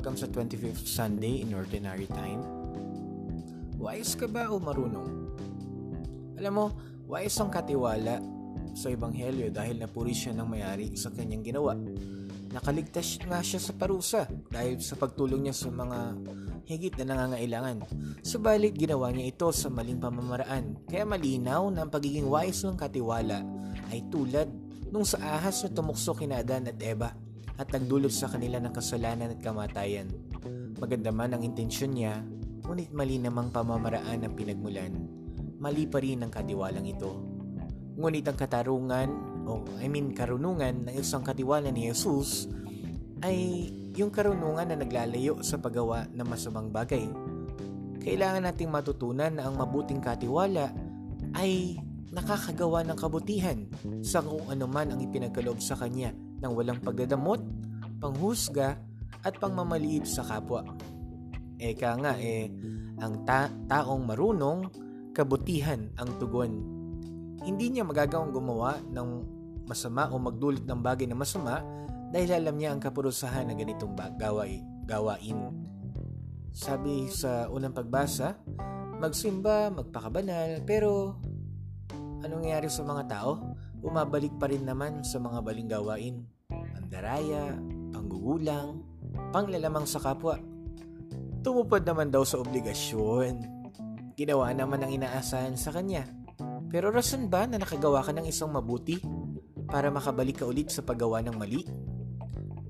Welcome sa 25th Sunday in Ordinary Time. Wais ka ba o marunong? Alam mo, wais ang katiwala sa Ebanghelyo dahil napuri siya ng mayari sa kanyang ginawa. Nakaligtas nga siya sa parusa dahil sa pagtulong niya sa mga higit na nangangailangan. Subalit ginawa niya ito sa maling pamamaraan. Kaya malinaw na ang pagiging wais ng katiwala ay tulad nung sa ahas na tumukso kina Adan at Eva at nagdulot sa kanila ng kasalanan at kamatayan. Maganda man ang intensyon niya, ngunit mali namang pamamaraan ang pinagmulan. Mali pa rin ang katiwalang ito. Ngunit ang katarungan, o I mean karunungan ng isang katiwala ni Jesus ay yung karunungan na naglalayo sa paggawa ng masamang bagay. Kailangan nating matutunan na ang mabuting katiwala ay nakakagawa ng kabutihan sa kung anuman ang ipinagkaloob sa kanya ng walang pagdadamot, panghusga, at pangmamaliit sa kapwa. Eka nga eh, ang ta- taong marunong, kabutihan ang tugon. Hindi niya magagawang gumawa ng masama o magdulot ng bagay na masama dahil alam niya ang kapurusahan ng ganitong gawai, gawain. Sabi sa unang pagbasa, magsimba, magpakabanal, pero anong nangyari sa mga tao? bumabalik pa rin naman sa mga baling gawain. Pandaraya, panggugulang, panglalamang sa kapwa. Tumupad naman daw sa obligasyon. Ginawa naman ang inaasahan sa kanya. Pero rason ba na nakagawa ka ng isang mabuti para makabalik ka ulit sa paggawa ng mali?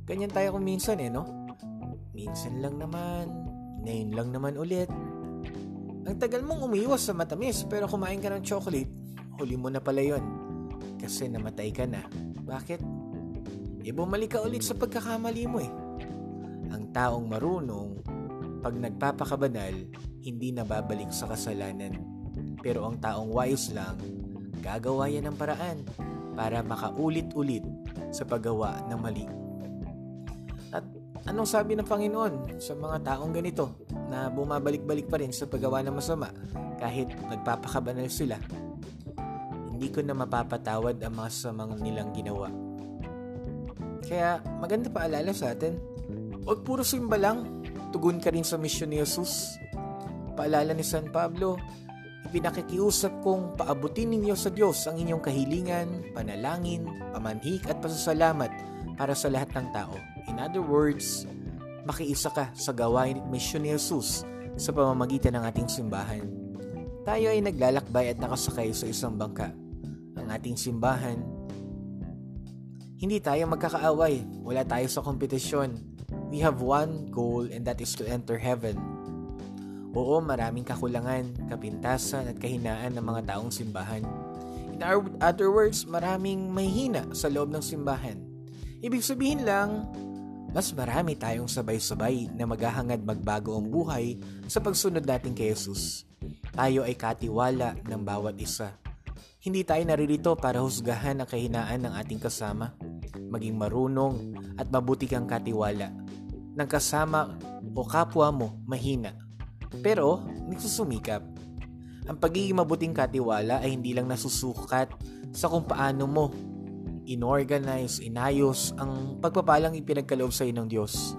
Ganyan tayo kung minsan eh, no? Minsan lang naman, ngayon lang naman ulit. Ang tagal mong umiwas sa matamis pero kumain ka ng chocolate, huli mo na pala yon kasi namatay ka na. Bakit? E bumalik ka ulit sa pagkakamali mo eh. Ang taong marunong, pag nagpapakabanal, hindi nababalik sa kasalanan. Pero ang taong wise lang, gagawa yan ng paraan para makaulit-ulit sa paggawa ng mali. At anong sabi ng Panginoon sa mga taong ganito na bumabalik-balik pa rin sa paggawa ng masama kahit nagpapakabanal sila? hindi ko na mapapatawad ang mga samang nilang ginawa. Kaya maganda pa alala sa atin, huwag puro simba lang, tugon ka rin sa misyon ni Jesus. Paalala ni San Pablo, ipinakikiusap kong paabutin ninyo sa Diyos ang inyong kahilingan, panalangin, pamanhik at pasasalamat para sa lahat ng tao. In other words, makiisa ka sa gawain at misyon ni Jesus sa pamamagitan ng ating simbahan. Tayo ay naglalakbay at nakasakay sa isang bangka ating simbahan. Hindi tayo magkakaaway. Wala tayo sa kompetisyon. We have one goal and that is to enter heaven. Oo, maraming kakulangan, kapintasan at kahinaan ng mga taong simbahan. In other words, maraming mahihina sa loob ng simbahan. Ibig sabihin lang, mas marami tayong sabay-sabay na maghahangad magbago ang buhay sa pagsunod natin kay Jesus. Tayo ay katiwala ng bawat isa. Hindi tayo naririto para husgahan ang kahinaan ng ating kasama, maging marunong at mabuti kang katiwala. Ng kasama o kapwa mo mahina. Pero, nagsusumikap. Ang pagiging mabuting katiwala ay hindi lang nasusukat sa kung paano mo inorganize, inayos ang pagpapalang ipinagkaloob sa ng Diyos.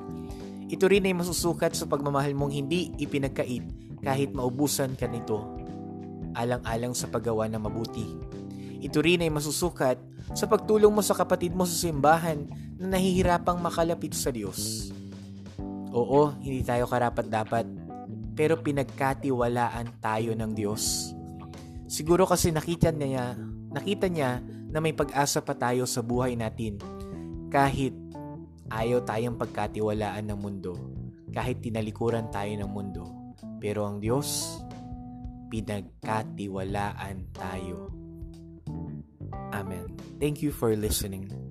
Ito rin ay masusukat sa pagmamahal mong hindi ipinagkait kahit maubusan ka nito alang-alang sa paggawa ng mabuti. Ito rin ay masusukat sa pagtulong mo sa kapatid mo sa simbahan na nahihirapang makalapit sa Diyos. Oo, hindi tayo karapat-dapat, pero pinagkatiwalaan tayo ng Diyos. Siguro kasi nakita niya, nakita niya na may pag-asa pa tayo sa buhay natin kahit ayaw tayong pagkatiwalaan ng mundo, kahit tinalikuran tayo ng mundo. Pero ang Diyos, pinagkatiwalaan tayo. Amen. Thank you for listening.